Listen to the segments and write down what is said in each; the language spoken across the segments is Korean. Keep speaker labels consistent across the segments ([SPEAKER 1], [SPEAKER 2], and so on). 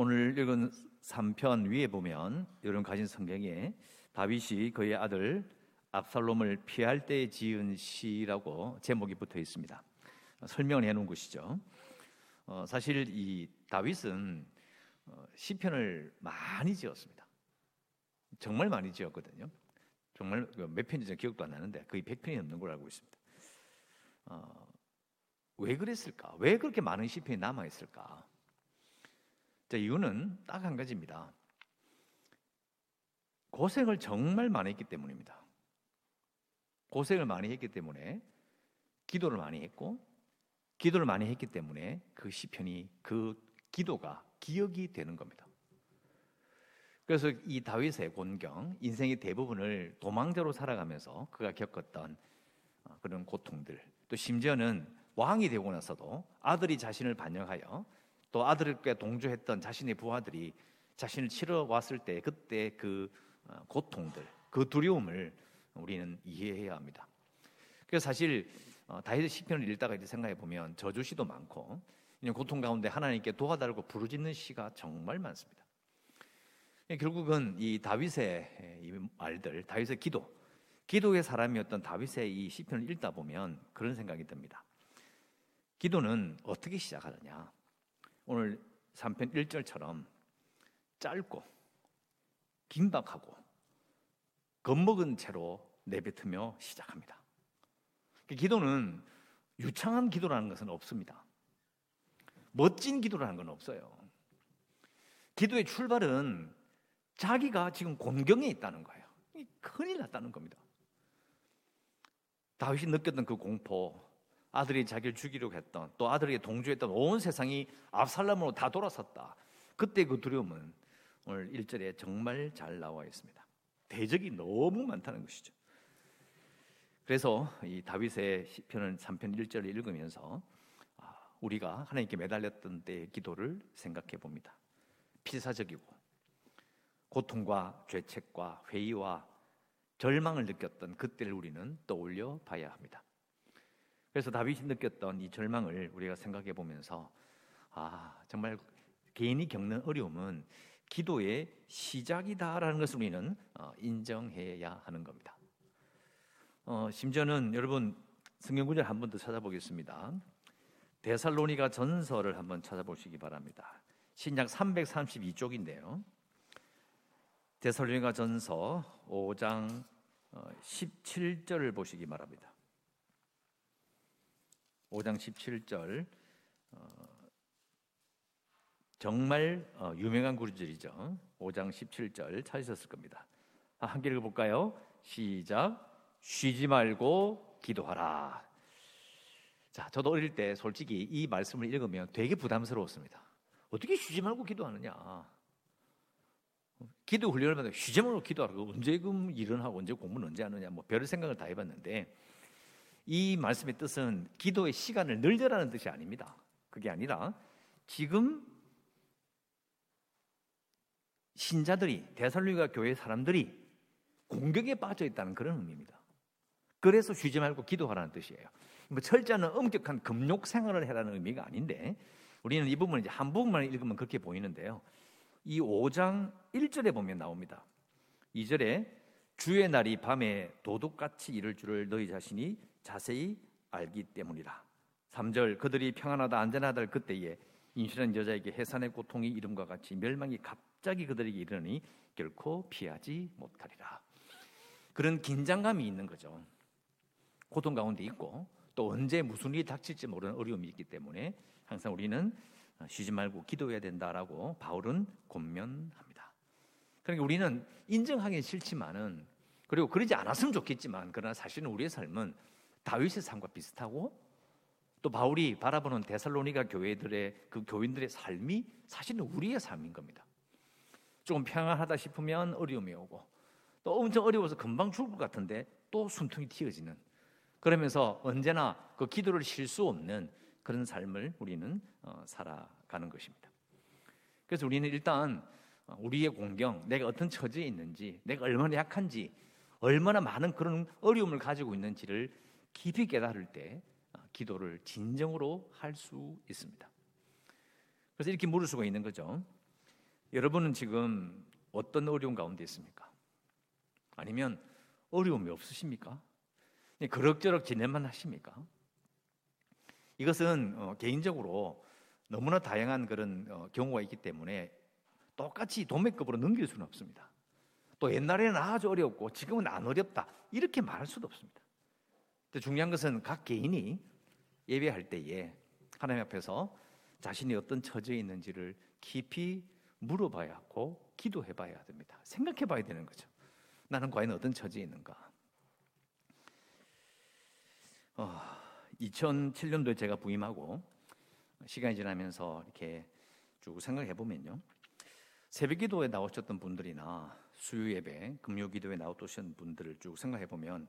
[SPEAKER 1] 오늘 읽은 3편 위에 보면 여러분 가진 성경에 다윗이 그의 아들 압살롬을 피할 때 지은 시라고 제목이 붙어 있습니다. 설명을 해 놓은 것이죠. 어, 사실 이 다윗은 어, 시편을 많이 지었습니다. 정말 많이 지었거든요. 정말 그몇 편인지 기억도 안 나는데 거의 100편이 넘는 걸 알고 있습니다. 어, 왜 그랬을까? 왜 그렇게 많은 시편이 남아 있을까? 자, 이유는 딱 한 가지입니다. 고생을 정말 많이 했기 때문입니다. 고생을 많이 했기 때문에 기도를 많이 했고 기도를 많이 했기 때문에 그 시편이 그 기도가 기억이 되는 겁니다. 그래서 이 다윗의 곤경, 인생의 대부분을 도망자로 살아가면서 그가 겪었던 어, 그런 고통들, 또 심지어는 왕이 되고 나서도 아들이 자신을 반영하여 또 아들과 동조했던 자신의 부하들이 자신을 치러 왔을 때 그때 그 어, 고통들, 그 두려움을 우리는 이해해야 합니다. 그래서 사실 어, 다윗의 시편을 읽다가 이제 생각해 보면 저주시도 많고 고통 가운데 하나님께 도와달라고 부르짖는 시가 정말 많습니다. 예, 결국은 이 다윗의 이 말들, 다윗의 기도, 기도의 사람이었던 다윗의 이 시편을 읽다 보면 그런 생각이 듭니다. 기도는 어떻게 시작하느냐? 오늘 3편 1절처럼 짧고 긴박하고 겁먹은 채로 내뱉으며 시작합니다. 그 기도는 유창한 기도라는 것은 없습니다. 멋진 기도라는 건 없어요. 기도의 출발은 자기가 지금 곤경에 있다는 거예요. 큰일 났다는 겁니다. 다윗이 느꼈던 그 공포, 아들이 자기를 죽이려고 했던 또 아들에게 동조했던 온 세상이 압살롬으로 다 돌아섰다. 그때 그 두려움은 오늘 1절에 정말 잘 나와 있습니다. 대적이 너무 많다는 것이죠. 그래서 이 다윗의 시편은 3편 1절을 읽으면서 아, 우리가 하나님께 매달렸던 때의 기도를 생각해 봅니다. 필사적이고 고통과 죄책과 회의와 절망을 느꼈던 그때를 우리는 떠올려 봐야 합니다. 그래서 다윗이 느꼈던 이 절망을 우리가 생각해 보면서 아 정말 개인이 겪는 어려움은 기도의 시작이다라는 것을 우리는 어, 인정해야 하는 겁니다. 어, 심지어는 여러분 성경 구절 한 번 더 찾아보겠습니다. 데살로니가 전서를 한번 찾아보시기 바랍니다. 신약 332쪽인데요. 데살로니가 전서 5장 17절을 어, 보시기 바랍니다. 5장 17절 어, 정말 어, 유명한 구절이죠. 5장 17절 찾으셨을 겁니다. 아, 함께 읽어볼까요? 시작. 쉬지 말고 기도하라. 자, 저도 어릴 때 솔직히 이 말씀을 읽으면 되게 부담스러웠습니다. 어떻게 쉬지 말고 기도하느냐? 기도 훈련을 받아 쉬지 말고 기도하라고 언제금 일은 하고 언제 공부는 언제 하느냐 뭐별 생각을 다 해봤는데 이 말씀의 뜻은 기도의 시간을 늘려라는 뜻이 아닙니다. 그게 아니라 지금 신자들이 대살로니가 교회 사람들이 공격에 빠져 있다는 그런 의미입니다. 그래서 쉬지 말고 기도하라는 뜻이에요. 뭐 철저한 엄격한 금욕 생활을 해라는 의미가 아닌데 우리는 이 부분을 이제 한 부분만 읽으면 그렇게 보이는데요. 이 5장 1절에 보면 나옵니다. 2절에 주의 날이 밤에 도둑같이 이를 줄을 너희 자신이 자세히 알기 때문이라. 3절 그들이 평안하다 안전하다 그때에 인실한 여자에게 해산의 고통이 이름과 같이 멸망이 갑자기 그들에게 이르니 결코 피하지 못하리라. 그런 긴장감이 있는 거죠. 고통 가운데 있고 또 언제 무슨 일이 닥칠지 모르는 어려움이 있기 때문에 항상 우리는 쉬지 말고 기도해야 된다라고 바울은 권면합니다. 그러니까 우리는 인정하기 싫지만은 그리고 그러지 않았으면 좋겠지만 그러나 사실은 우리의 삶은 다윗의 삶과 비슷하고 또 바울이 바라보는 데살로니가 교회들의 그 교인들의 삶이 사실은 우리의 삶인 겁니다. 조금 평안하다 싶으면 어려움이 오고 또 엄청 어려워서 금방 죽을 것 같은데 또 숨통이 튀어지는 그러면서 언제나 그 기도를 쉴 수 없는 그런 삶을 우리는 어, 살아가는 것입니다. 그래서 우리는 일단 우리의 공경, 내가 어떤 처지에 있는지, 내가 얼마나 약한지, 얼마나 많은 그런 어려움을 가지고 있는지를 깊이 깨달을 때 아, 기도를 진정으로 할 수 있습니다. 그래서 이렇게 물을 수가 있는 거죠. 여러분은 지금 어떤 어려운 가운데 있습니까? 아니면 어려움이 없으십니까? 그럭저럭 지내만 하십니까? 이것은 어, 개인적으로 너무나 다양한 그런 어, 경우가 있기 때문에 똑같이 도매급으로 넘길 수는 없습니다. 또 옛날에는 아주 어렵고 지금은 안 어렵다 이렇게 말할 수도 없습니다. 중요한 것은 각 개인이 예배할 때에 하나님 앞에서 자신이 어떤 처지에 있는지를 깊이 물어봐야 하고 기도해 봐야 됩니다. 생각해 봐야 되는 거죠. 나는 과연 어떤 처지에 있는가? 어, 2007년도에 제가 부임하고 시간이 지나면서 이렇게 쭉 생각해 보면요. 새벽 기도에 나오셨던 분들이나 수요 예배, 금요 기도에 나오셨던 분들을 쭉 생각해 보면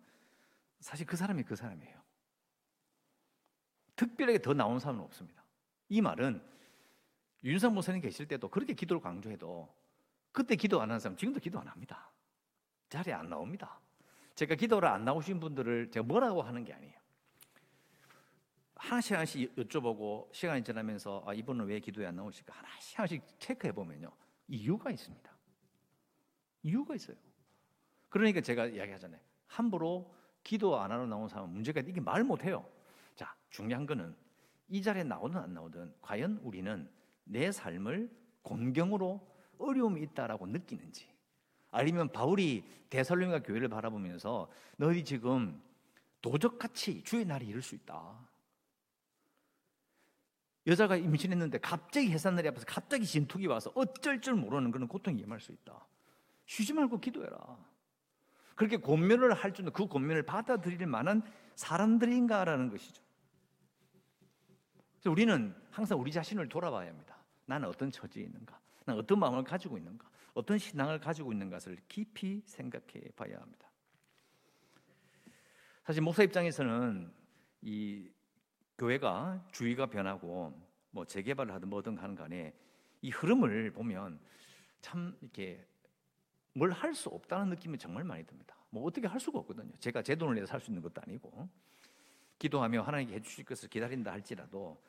[SPEAKER 1] 사실 그 사람이 그 사람이에요. 특별하게 더 나온 사람은 없습니다. 이 말은 윤상 목사님 계실 때도 그렇게 기도를 강조해도 그때 기도 안 하는 사람 지금도 기도 안 합니다. 자리에 안 나옵니다. 제가 기도를 안 나오신 분들을 제가 뭐라고 하는 게 아니에요. 하나씩 하나씩 여쭤보고 시간이 지나면서 아, 이분은 왜 기도에 안 나오실까 하나씩 하나씩 체크해 보면요 이유가 있습니다. 이유가 있어요. 그러니까 제가 이야기하잖아요. 함부로 기도 안 하러 나온 사람은 문제가 이게 말 못해요. 자 중요한 거는 이 자리에 나오든 안 나오든 과연 우리는 내 삶을 곤경으로 어려움이 있다라고 느끼는지 아니면 바울이 대설로니가 교회를 바라보면서 너희 지금 도적같이 주의 날이 이룰 수 있다. 여자가 임신했는데 갑자기 해산날이 앞에서 갑자기 진통이 와서 어쩔 줄 모르는 그런 고통이 임할 수 있다. 쉬지 말고 기도해라. 그렇게 권면을 할 줄은 그 권면을 받아들일 만한 사람들인가라는 것이죠. 그래서 우리는 항상 우리 자신을 돌아봐야 합니다. 나는 어떤 처지에 있는가? 나는 어떤 마음을 가지고 있는가? 어떤 신앙을 가지고 있는 것을 깊이 생각해 봐야 합니다. 사실 목사 입장에서는 이 교회가 주의가 변하고 뭐 재개발을 하든 뭐든 하는 간에 이 흐름을 보면 참 이렇게 뭘 할 수 없다는 느낌이 정말 많이 듭니다. 뭐 어떻게 할 수가 없거든요. 제가 제 돈을 내서 살수 있는 것도 아니고 기도하며 하나님께 해주실 것을 기다린다 할지라도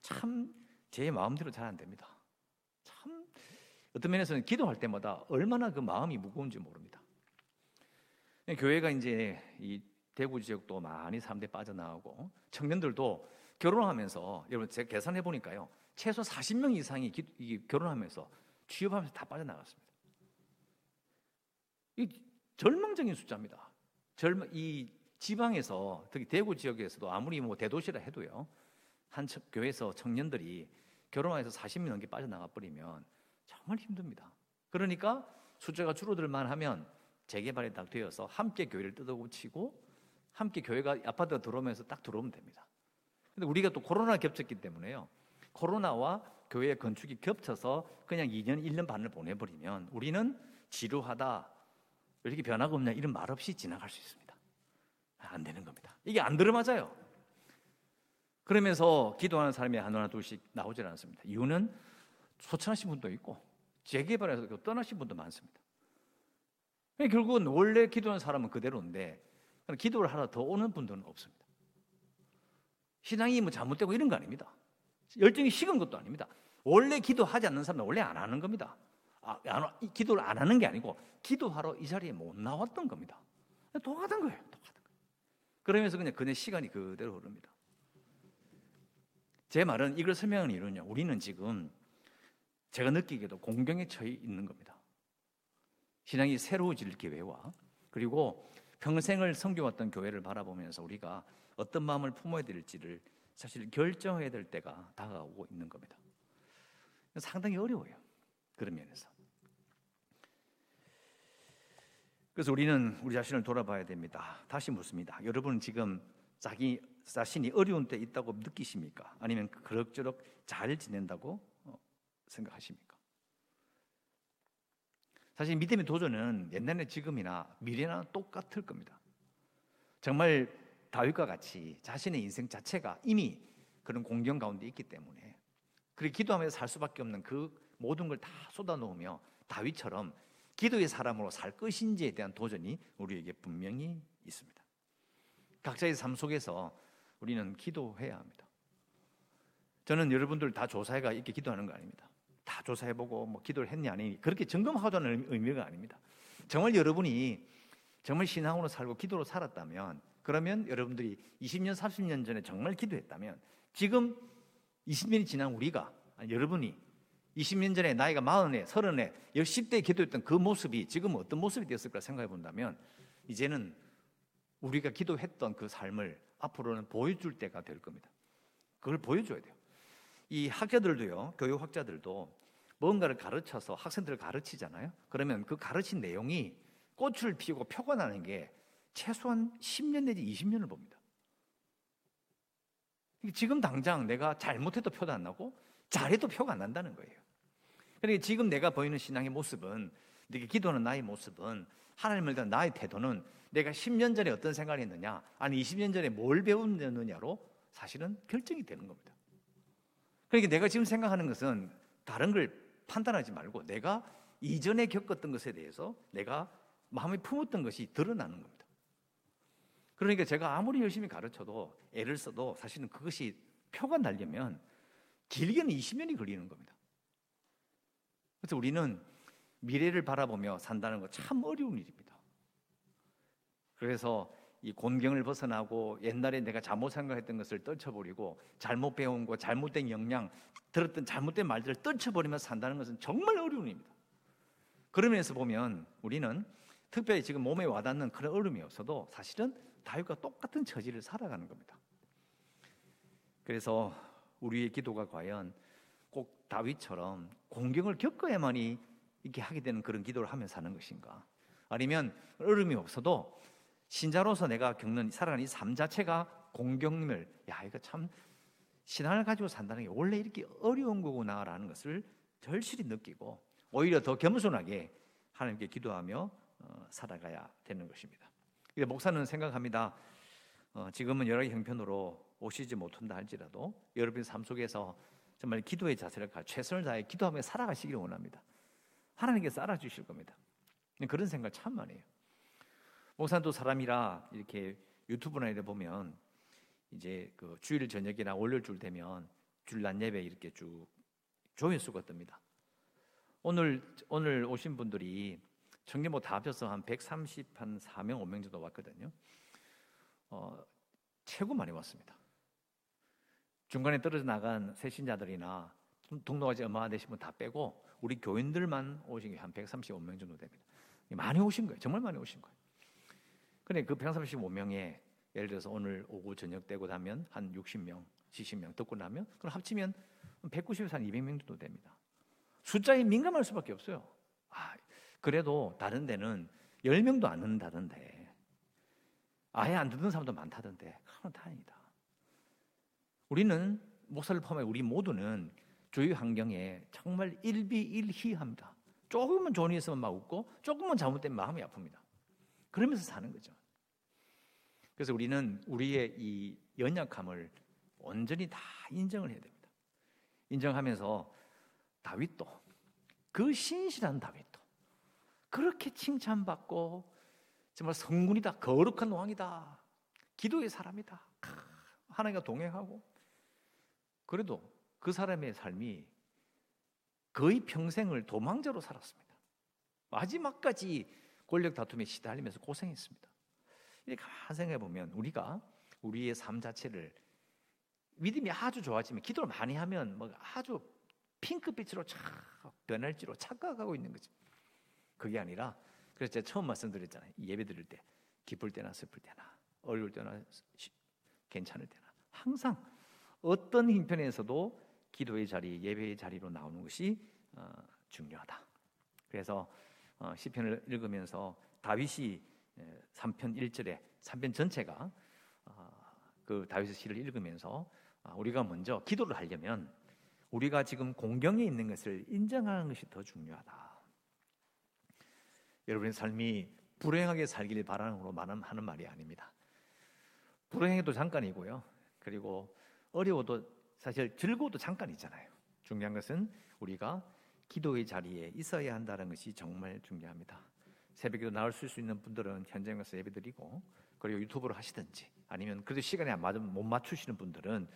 [SPEAKER 1] 참 제 마음대로 잘 안 됩니다. 참 어떤 면에서는 기도할 때마다 얼마나 그 마음이 무거운지 모릅니다. 교회가 이제 이 대구 지역도 많이 사람들이 빠져나오고 청년들도 결혼하면서 여러분 제가 계산해 보니까요 최소 40명 이상이 기, 결혼하면서 취업하면서 다 빠져나갔습니다. 이 절망적인 숫자입니다. 절망 이 지방에서 특히 대구 지역에서도 아무리 뭐 대도시라 해도요 한 교회에서 청년들이 결혼해서 40명 넘게 빠져나가 버리면 정말 힘듭니다. 그러니까 숫자가 줄어들만 하면 재개발이 딱 되어서 함께 교회를 뜯어고치고 함께 교회가 아파트가 들어오면서 딱 들어오면 됩니다. 근데 우리가 또 코로나 겹쳤기 때문에요. 코로나와 교회 건축이 겹쳐서 그냥 2년, 1년 반을 보내버리면 우리는 지루하다, 이렇게 변화가 없냐 이런 말 없이 지나갈 수 있습니다. 안 되는 겁니다. 이게 안 들어맞아요. 그러면서 기도하는 사람이 하나 둘씩 나오질 않습니다. 이유는 소천하신 분도 있고 재개발해서 떠나신 분도 많습니다. 결국은 원래 기도하는 사람은 그대로인데 기도를 하러 더 오는 분들은 없습니다. 신앙이 뭐 잘못되고 이런 거 아닙니다. 열정이 식은 것도 아닙니다. 원래 기도하지 않는 사람은 원래 안 하는 겁니다. 아, 안, 기도를 안 하는 게 아니고 기도하러 이 자리에 못 나왔던 겁니다. 똑같은 거예요. 똑같은 거예요. 그러면서 그냥 그네 시간이 그대로 흐릅니다. 제 말은 이걸 설명하는 이유는요. 우리는 지금 제가 느끼기에도 공경에 처해 있는 겁니다. 신앙이 새로워질 기회와 그리고 평생을 섬겨왔던 교회를 바라보면서 우리가 어떤 마음을 품어야 될지를 사실 결정해야 될 때가 다가오고 있는 겁니다. 상당히 어려워요. 그런 면에서. 그래서 우리는 우리 자신을 돌아봐야 됩니다. 다시 묻습니다. 여러분 지금 자기 자신이 어려운 때 있다고 느끼십니까? 아니면 그럭저럭 잘 지낸다고 어, 생각하십니까? 사실 믿음의 도전은 옛날에 지금이나 미래나 똑같을 겁니다. 정말 다윗과 같이 자신의 인생 자체가 이미 그런 공경 가운데 있기 때문에 그리고 기도하면서 살 수밖에 없는 그 모든 걸 다 쏟아놓으며 다윗처럼 기도의 사람으로 살 것인지에 대한 도전이 우리에게 분명히 있습니다. 각자의 삶 속에서 우리는 기도해야 합니다. 저는 여러분들 다 조사해가 이렇게 기도하는 거 아닙니다. 다 조사해보고 뭐 기도를 했냐 아니 그렇게 점검하자는 의미가 아닙니다. 정말 여러분이 정말 신앙으로 살고 기도로 살았다면 그러면 여러분들이 20년 30년 전에 정말 기도했다면 지금 20년이 지난 우리가 아니, 여러분이 20년 전에 나이가 40에 30에 10대에 기도했던 그 모습이 지금 어떤 모습이 되었을까 생각해 본다면 이제는 우리가 기도했던 그 삶을 앞으로는 보여줄 때가 될 겁니다. 그걸 보여줘야 돼요. 이 학자들도요, 교육학자들도 뭔가를 가르쳐서 학생들을 가르치잖아요. 그러면 그 가르친 내용이 꽃을 피우고 표가 나는 게 최소한 10년 내지 20년을 봅니다. 지금 당장 내가 잘못해도 표도 안 나고 잘해도 표가 안 난다는 거예요. 그러니까 지금 내가 보이는 신앙의 모습은, 이렇게 기도하는 나의 모습은, 하나님을 대한 나의 태도는 내가 10년 전에 어떤 생각을 했느냐, 아니 20년 전에 뭘 배웠느냐로 사실은 결정이 되는 겁니다. 그러니까 내가 지금 생각하는 것은 다른 걸 판단하지 말고 내가 이전에 겪었던 것에 대해서 내가 마음에 품었던 것이 드러나는 겁니다. 그러니까 제가 아무리 열심히 가르쳐도 애를 써도 사실은 그것이 표가 날려면 길게는 20년이 걸리는 겁니다. 그래서 우리는 미래를 바라보며 산다는 거 참 어려운 일입니다. 그래서 이 곤경을 벗어나고 옛날에 내가 잘못 생각했던 것을 떨쳐버리고 잘못 배운 거, 잘못된 영향, 들었던 잘못된 말들을 떨쳐버리며 산다는 것은 정말 어려운 일입니다. 그런 면에서 보면 우리는 특별히 지금 몸에 와닿는 그런 어려움이 없어도 사실은 다윗과 똑같은 처지를 살아가는 겁니다. 그래서 우리의 기도가 과연 꼭 다윗처럼 공경을 겪어야만이 이렇게 하게 되는 그런 기도를 하며 사는 것인가? 아니면 어려움이 없어도 신자로서 내가 겪는 살아가는 이 삶 자체가 공경을 야 이거 참 신앙을 가지고 산다는 게 원래 이렇게 어려운 거구나라는 것을 절실히 느끼고 오히려 더 겸손하게 하나님께 기도하며 어, 살아가야 되는 것입니다. 목사는 생각합니다. 어, 지금은 여러 형편으로 오시지 못한다 할지라도 여러분의 삶 속에서 정말 기도의 자세를 가 최선을 다해 기도하며 살아가시기를 원합니다. 하나님께서 알아주실 겁니다. 그런 생각 참 많이 해요. 목사도 사람이라 이렇게 유튜브나 이래 보면 이제 그 주일 저녁이나 월요일 되면 줄난 예배 이렇게 쭉 조회수가 뜹니다. 오늘 오늘 오신 분들이 청년부 다 합쳐서 한 130, 한 4명, 5명 정도 왔거든요. 어, 최고 많이 왔습니다. 중간에 떨어져 나간 새신자들이나 등록하지 얼마 되신 분 다 빼고 우리 교인들만 오신 게 한 135명 정도 됩니다. 많이 오신 거예요. 정말 많이 오신 거예요. 근데 그 135명에 예를 들어서 오늘 오후 저녁 되고 나면 한 60명, 70명 듣고 나면 그럼 합치면 190에서 한 200명 정도 됩니다. 숫자에 민감할 수밖에 없어요. 아, 그래도 다른 데는 10명도 안 듣는다던데 아예 안 듣는 사람도 많다던데 그건 다행이다. 우리는 목사를 포함해 우리 모두는 주위 환경에 정말 일비일희합니다. 조금만 좋은 일 있으면 막 웃고 조금만 잘못되면 마음이 아픕니다. 그러면서 사는 거죠. 그래서 우리는 우리의 이 연약함을 온전히 다 인정을 해야 됩니다. 인정하면서 다윗도 그 신실한 다윗도 그렇게 칭찬받고 정말 성군이다 거룩한 왕이다 기도의 사람이다 하나님과 동행하고 그래도 그 사람의 삶이 거의 평생을 도망자로 살았습니다. 마지막까지 권력 다툼에 시달리면서 고생했습니다. 이렇게 생각해 보면 우리가 우리의 삶 자체를 믿음이 아주 좋아지면 기도를 많이 하면 뭐 아주 핑크빛으로 착 변할지로 착각하고 있는 거죠. 그게 아니라 그래서 제가 처음 말씀드렸잖아요. 예배 드릴 때 기쁠 때나 슬플 때나 어려울 때나 괜찮을 때나 항상 어떤 형편에서도 기도의 자리, 예배의 자리로 나오는 것이 어, 중요하다. 그래서 어, 시편을 읽으면서 다윗이 3편 1절에 3편 전체가 어, 그 다윗의 시를 읽으면서 우리가 먼저 기도를 하려면 우리가 지금 공경에 있는 것을 인정하는 것이 더 중요하다. 여러분의 삶이 불행하게 살기를 바라는 걸로 하는 말이 아닙니다. 불행해도 잠깐이고요. 그리고 어려워도 사실 즐거워도 잠깐이잖아요. 중요한 것은 우리가 기도의 자리에 있어야 한다는 것이 정말 중요합니다. 새벽에도 나올 수 있는 분들은 현장에 가서 예배드리고 그리고 유튜브로 하시든지 아니면 그래도 시간이 못 맞추시는 분들은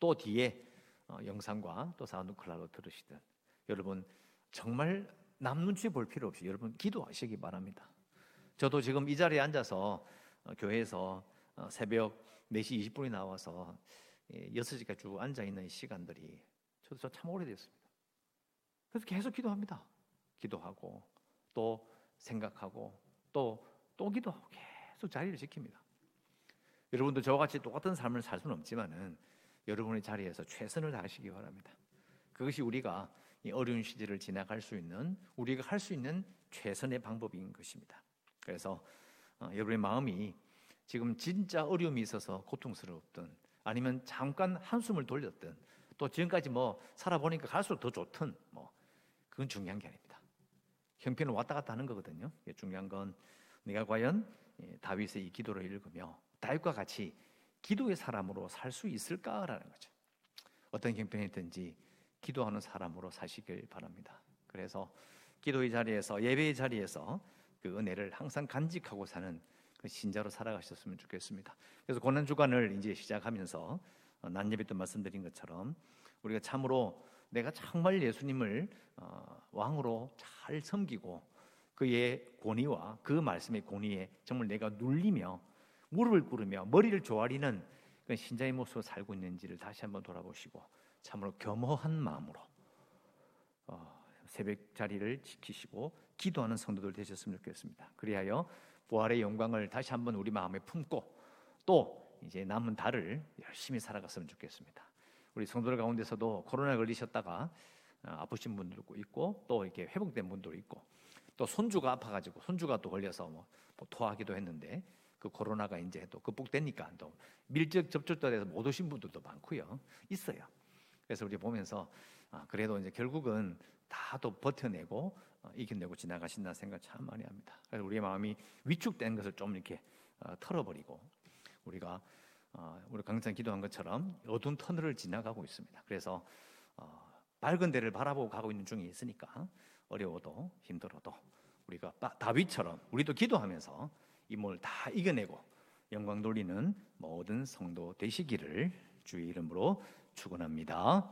[SPEAKER 1] 또 뒤에 어, 영상과 또 사운드 클라우드 들으시든 여러분 정말 남 눈치 볼 필요 없이 여러분 기도하시기 바랍니다. 저도 지금 이 자리에 앉아서 어, 교회에서 어, 새벽 4시 20분에 나와서 6시까지 쭉 앉아 있는 시간들이 저도 참 오래됐습니다. 그래서 계속 기도합니다. 기도하고 또 생각하고 또 또 기도하고 계속 자리를 지킵니다. 여러분도 저와 같이 똑같은 삶을 살 수는 없지만은 여러분의 자리에서 최선을 다하시기 바랍니다. 그것이 우리가 이 어려운 시절을 지나갈 수 있는 우리가 할 수 있는 최선의 방법인 것입니다. 그래서 어, 여러분의 마음이 지금 진짜 어려움이 있어서 고통스러웠던 아니면 잠깐 한숨을 돌렸던 또 지금까지 뭐 살아보니까 갈수록 더 좋든 뭐 그건 중요한 게 아닙니다. 형편은 왔다 갔다 하는 거거든요. 중요한 건 내가 과연 예, 다윗의 이 기도를 읽으며 다윗과 같이 기도의 사람으로 살 수 있을까라는 거죠. 어떤 형편이든지 기도하는 사람으로 사시길 바랍니다. 그래서 기도의 자리에서 예배의 자리에서 그 은혜를 항상 간직하고 사는 그 신자로 살아가셨으면 좋겠습니다. 그래서 고난 주간을 이제 시작하면서 어, 난예배 때 말씀드린 것처럼 우리가 참으로 내가 정말 예수님을 어, 왕으로 잘 섬기고 그의 권위와 그 말씀의 권위에 정말 내가 눌리며 무릎을 꿇으며 머리를 조아리는 그 신자의 모습으로 살고 있는지를 다시 한번 돌아보시고 참으로 겸허한 마음으로 어, 새벽 자리를 지키시고 기도하는 성도들 되셨으면 좋겠습니다. 그리하여 부활의 영광을 다시 한번 우리 마음에 품고 또 이제 남은 달을 열심히 살아갔으면 좋겠습니다. 우리 성도들 가운데서도 코로나 걸리셨다가 어, 아프신 분들도 있고 또 이렇게 회복된 분도 있고 또 손주가 아파가지고 손주가 또 걸려서 뭐, 뭐 토하기도 했는데 그 코로나가 이제 또 극복되니까 또 밀접 접촉자에서 못 오신 분들도 많고요 있어요. 그래서 우리 보면서 아, 그래도 이제 결국은 다 또 버텨내고 어, 이겨내고 지나가신다는 생각 참 많이 합니다. 그래서 우리의 마음이 위축된 것을 좀 이렇게 어, 털어버리고 우리가 어, 우리 강산 기도한 것처럼 어두운 터널을 지나가고 있습니다. 그래서 어, 밝은 데를 바라보고 가고 있는 중에 있으니까 어려워도 힘들어도 우리가 다윗처럼 우리도 기도하면서 이 몸을 다 이겨내고 영광 돌리는 모든 성도 되시기를 주의 이름으로 축원합니다.